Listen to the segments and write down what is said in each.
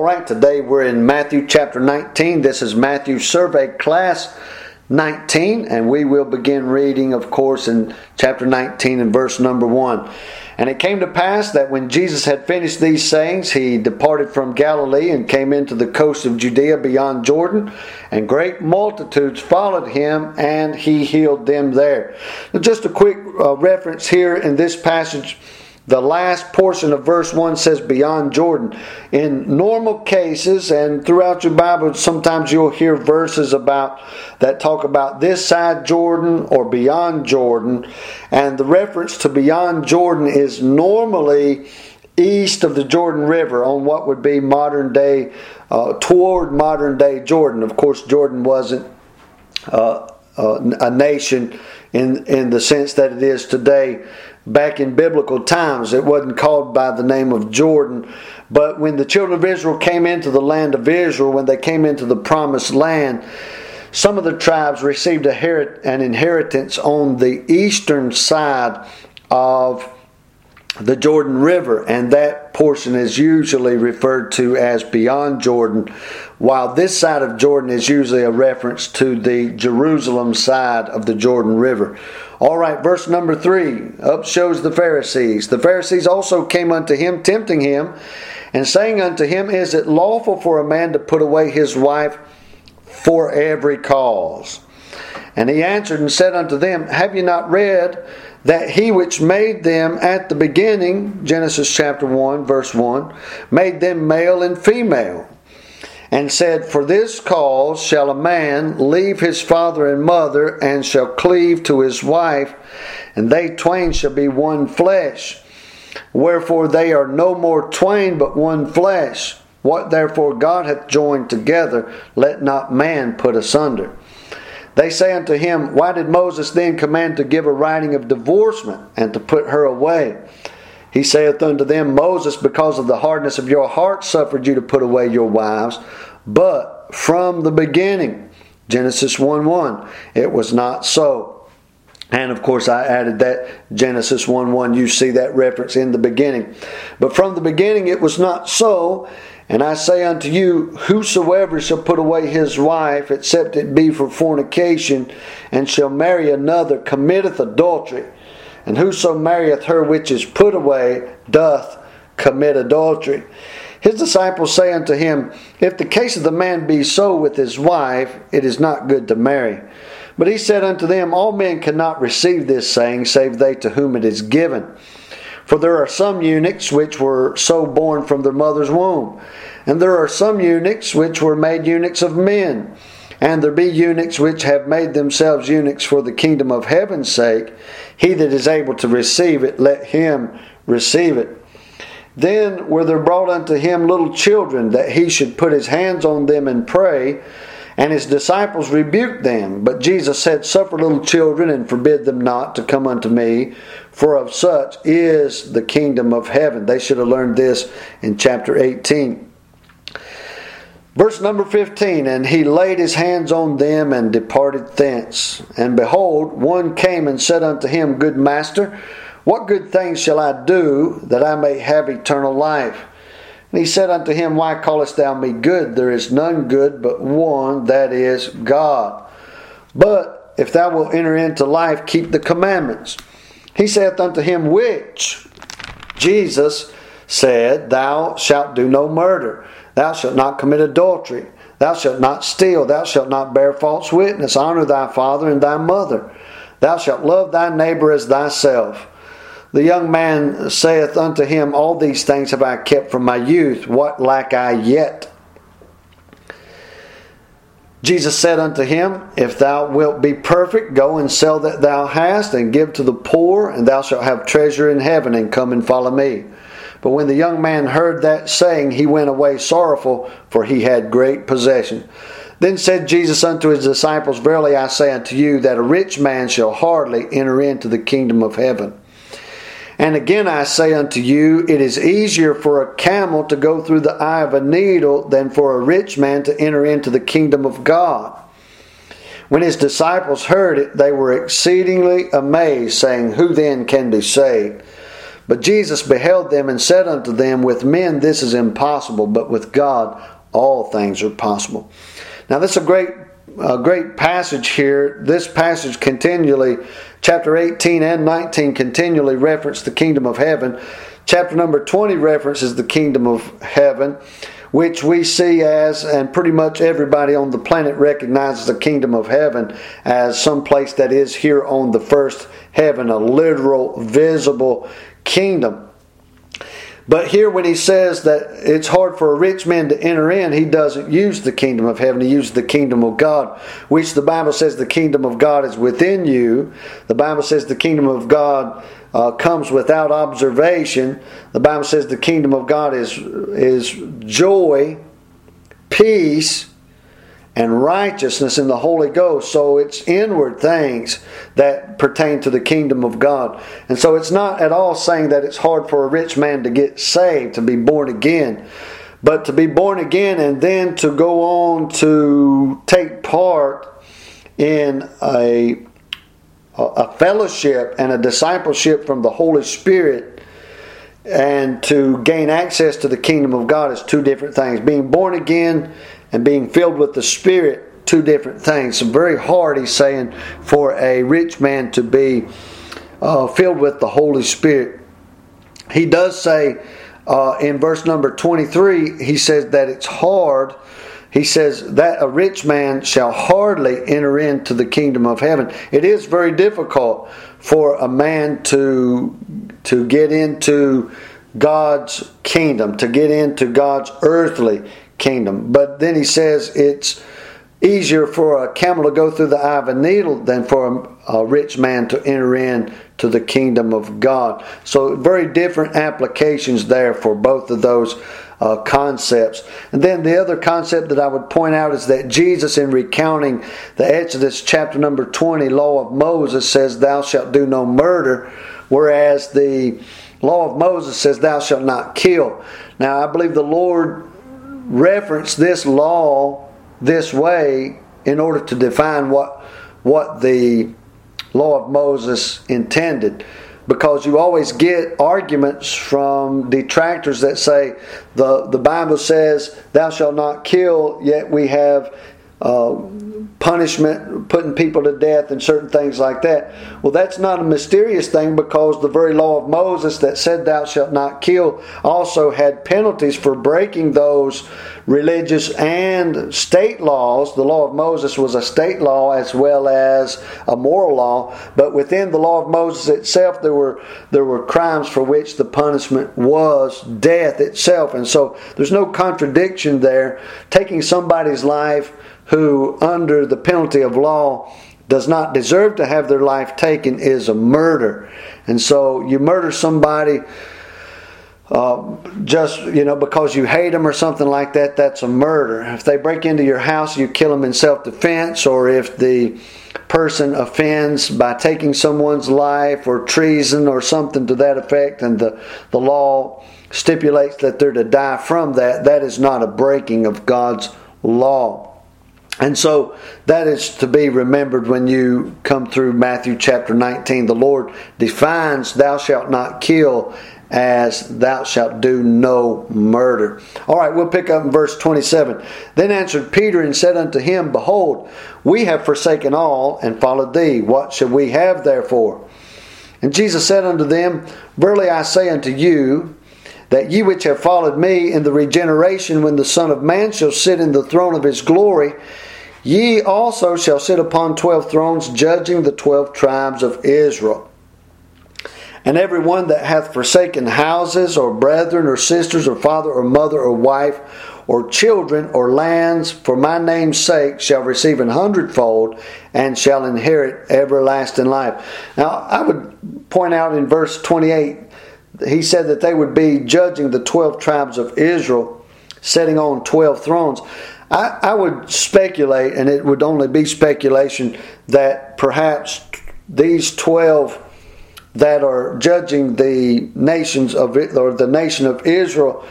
All right, today we're in Matthew chapter 19. This is Matthew Survey Class 19, and we will begin reading, of course, in chapter 19 and verse number 1. And it came to pass that when Jesus had finished these sayings, he departed from Galilee and came into the coast of Judea beyond Jordan, and great multitudes followed him, and he healed them there. Now, just a quick uh, reference here in this passage the last portion of verse 1 says beyond Jordan. In normal cases and throughout your Bible, sometimes you'll hear verses about that talk about this side Jordan or beyond Jordan. And the reference to beyond Jordan is normally east of the Jordan River on what would be modern day, uh, toward modern day Jordan. Of course, Jordan wasn't uh, uh, a nation in, in the sense that it is today back in biblical times. It wasn't called by the name of Jordan. But when the children of Israel came into the land of Israel, when they came into the promised land, some of the tribes received an inheritance on the eastern side of the Jordan River, and that portion is usually referred to as beyond Jordan, while this side of Jordan is usually a reference to the Jerusalem side of the Jordan River. All right, verse number three up shows the Pharisees. The Pharisees also came unto him, tempting him, and saying unto him, Is it lawful for a man to put away his wife for every cause? And he answered and said unto them, Have you not read that he which made them at the beginning, Genesis chapter 1, verse 1, made them male and female? and said, For this cause shall a man leave his father and mother, and shall cleave to his wife, and they twain shall be one flesh. Wherefore they are no more twain, but one flesh. What therefore God hath joined together, let not man put asunder. They say unto him, Why did Moses then command to give a writing of divorcement, and to put her away? He saith unto them, Moses, because of the hardness of your heart, suffered you to put away your wives. But from the beginning, Genesis 1 1, it was not so. And of course, I added that Genesis 1 1. You see that reference in the beginning. But from the beginning, it was not so. And I say unto you, whosoever shall put away his wife, except it be for fornication, and shall marry another, committeth adultery. And whoso marrieth her which is put away doth commit adultery. His disciples say unto him, If the case of the man be so with his wife, it is not good to marry. But he said unto them, All men cannot receive this saying, save they to whom it is given. For there are some eunuchs which were so born from their mother's womb, and there are some eunuchs which were made eunuchs of men. And there be eunuchs which have made themselves eunuchs for the kingdom of heaven's sake. He that is able to receive it, let him receive it. Then were there brought unto him little children, that he should put his hands on them and pray. And his disciples rebuked them. But Jesus said, Suffer little children, and forbid them not to come unto me, for of such is the kingdom of heaven. They should have learned this in chapter 18. Verse number 15 And he laid his hands on them and departed thence. And behold, one came and said unto him, Good master, what good things shall I do that I may have eternal life? And he said unto him, Why callest thou me good? There is none good but one, that is God. But if thou wilt enter into life, keep the commandments. He saith unto him, Which? Jesus said, Thou shalt do no murder, thou shalt not commit adultery, thou shalt not steal, thou shalt not bear false witness, honor thy father and thy mother, thou shalt love thy neighbor as thyself. The young man saith unto him, All these things have I kept from my youth. What lack I yet? Jesus said unto him, If thou wilt be perfect, go and sell that thou hast, and give to the poor, and thou shalt have treasure in heaven, and come and follow me. But when the young man heard that saying, he went away sorrowful, for he had great possession. Then said Jesus unto his disciples, Verily I say unto you, that a rich man shall hardly enter into the kingdom of heaven. And again I say unto you, it is easier for a camel to go through the eye of a needle than for a rich man to enter into the kingdom of God. When his disciples heard it, they were exceedingly amazed, saying, Who then can be saved? But Jesus beheld them and said unto them, With men this is impossible, but with God all things are possible. Now, this is a great, a great passage here. This passage continually, chapter 18 and 19, continually reference the kingdom of heaven. Chapter number 20 references the kingdom of heaven, which we see as, and pretty much everybody on the planet recognizes the kingdom of heaven as some place that is here on the first heaven, a literal, visible kingdom. But here, when he says that it's hard for a rich man to enter in, he doesn't use the kingdom of heaven. He uses the kingdom of God, which the Bible says the kingdom of God is within you. The Bible says the kingdom of God uh, comes without observation. The Bible says the kingdom of God is, is joy, peace, and righteousness in the Holy Ghost. So it's inward things that pertain to the kingdom of God. And so it's not at all saying that it's hard for a rich man to get saved, to be born again. But to be born again and then to go on to take part in a, a fellowship and a discipleship from the Holy Spirit and to gain access to the kingdom of God is two different things. Being born again and being filled with the Spirit, two different things. So very hard, he's saying, for a rich man to be uh, filled with the Holy Spirit. He does say uh, in verse number 23, he says that it's hard. He says that a rich man shall hardly enter into the kingdom of heaven. It is very difficult for a man to to get into God's kingdom, to get into God's earthly kingdom. But then he says it's easier for a camel to go through the eye of a needle than for a, a, rich man to enter in to the kingdom of God. So very different applications there for both of those uh, concepts. And then the other concept that I would point out is that Jesus, in recounting the Exodus chapter number 20 law of Moses, says, Thou shalt do no murder, whereas the law of Moses says, Thou shalt not kill. Now, I believe the Lord reference this law this way in order to define what what the law of Moses intended. Because you always get arguments from detractors that say the, the Bible says thou shalt not kill yet we have uh, punishment, putting people to death, and certain things like that. Well, that's not a mysterious thing because the very law of Moses that said, Thou shalt not kill, also had penalties for breaking those religious and state laws. The law of Moses was a state law as well as a moral law, but within the law of Moses itself, there were there were crimes for which the punishment was death itself, and so there's no contradiction there. Taking somebody's life who, under the penalty of law, does not deserve to have their life taken is a murder. And so you murder somebody uh, just you know because you hate them or something like that that's a murder if they break into your house you kill them in self-defense or if the person offends by taking someone's life or treason or something to that effect and the, the law stipulates that they're to die from that that is not a breaking of god's law and so that is to be remembered when you come through Matthew chapter 19. The Lord defines thou shalt not kill as thou shalt do no murder. All right, we'll pick up in verse 27. Then answered Peter and said unto him, Behold, we have forsaken all and followed thee. What shall we have therefore? And Jesus said unto them, Verily I say unto you, that ye which have followed me in the regeneration when the Son of Man shall sit in the throne of his glory, Ye also shall sit upon twelve thrones, judging the twelve tribes of Israel. And every one that hath forsaken houses, or brethren, or sisters, or father, or mother, or wife, or children, or lands, for my name's sake, shall receive an hundredfold, and shall inherit everlasting life. Now, I would point out in verse 28, he said that they would be judging the 12 tribes of Israel, sitting on 12 thrones. I, I would speculate, and it would only be speculation, that perhaps these 12 that are judging the nations of or the nation of Israel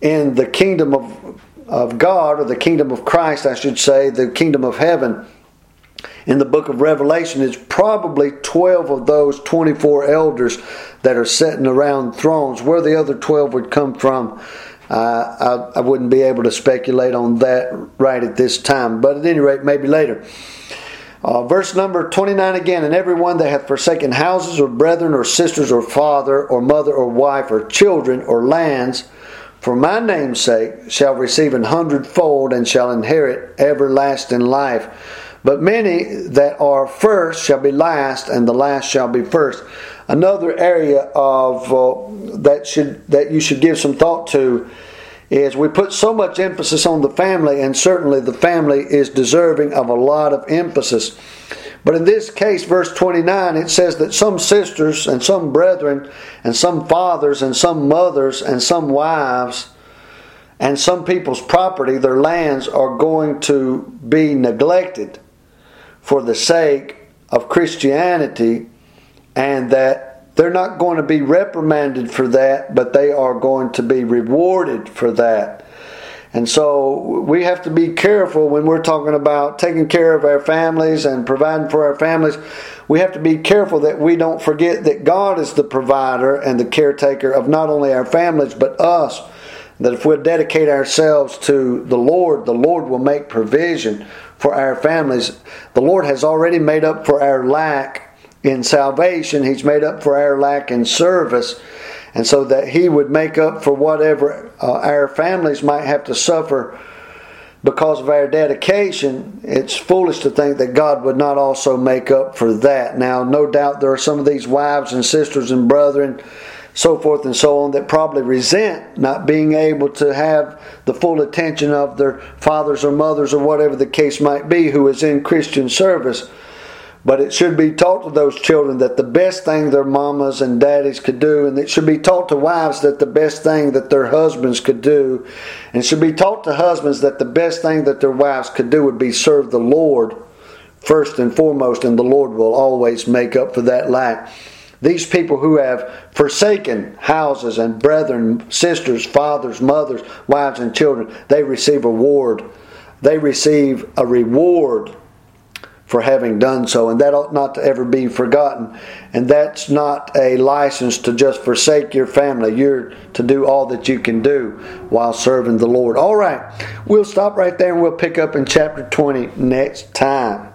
in the kingdom of of God or the kingdom of Christ, I should say, the kingdom of heaven, in the book of Revelation, it's probably 12 of those 24 elders that are sitting around thrones. Where the other 12 would come from, I, I wouldn't be able to speculate on that right at this time. But at any rate, maybe later. Uh, verse number 29 again, and everyone that hath forsaken houses or brethren or sisters or father or mother or wife or children or lands for my name's sake shall receive an hundredfold and shall inherit everlasting life. But many that are first shall be last, and the last shall be first. Another area of uh, that should that you should give some thought to is we put so much emphasis on the family, and certainly the family is deserving of a lot of emphasis. But in this case, verse 29, it says that some sisters and some brethren and some fathers and some mothers and some wives and some people's property, their lands, are going to be neglected for the sake of Christianity, and that they're not going to be reprimanded for that, but they are going to be rewarded for that. And so we have to be careful when we're talking about taking care of our families and providing for our families. We have to be careful that we don't forget that God is the provider and the caretaker of not only our families but us. That if we dedicate ourselves to the Lord, the Lord will make provision for our families. The Lord has already made up for our lack in salvation, He's made up for our lack in service. And so that He would make up for whatever uh, our families might have to suffer because of our dedication, it's foolish to think that God would not also make up for that. Now, no doubt there are some of these wives and sisters and brethren, so forth and so on, that probably resent not being able to have the full attention of their fathers or mothers or whatever the case might be who is in Christian service. But it should be taught to those children that the best thing their mamas and daddies could do, and it should be taught to wives that the best thing that their husbands could do, and should be taught to husbands that the best thing that their wives could do would be serve the Lord first and foremost, and the Lord will always make up for that lack. These people who have forsaken houses and brethren, sisters, fathers, mothers, wives, and children, they receive a reward. They receive a reward for having done so, and that ought not to ever be forgotten. And that's not a license to just forsake your family. You're to do all that you can do while serving the Lord. All right, we'll stop right there and we'll pick up in chapter 20 next time.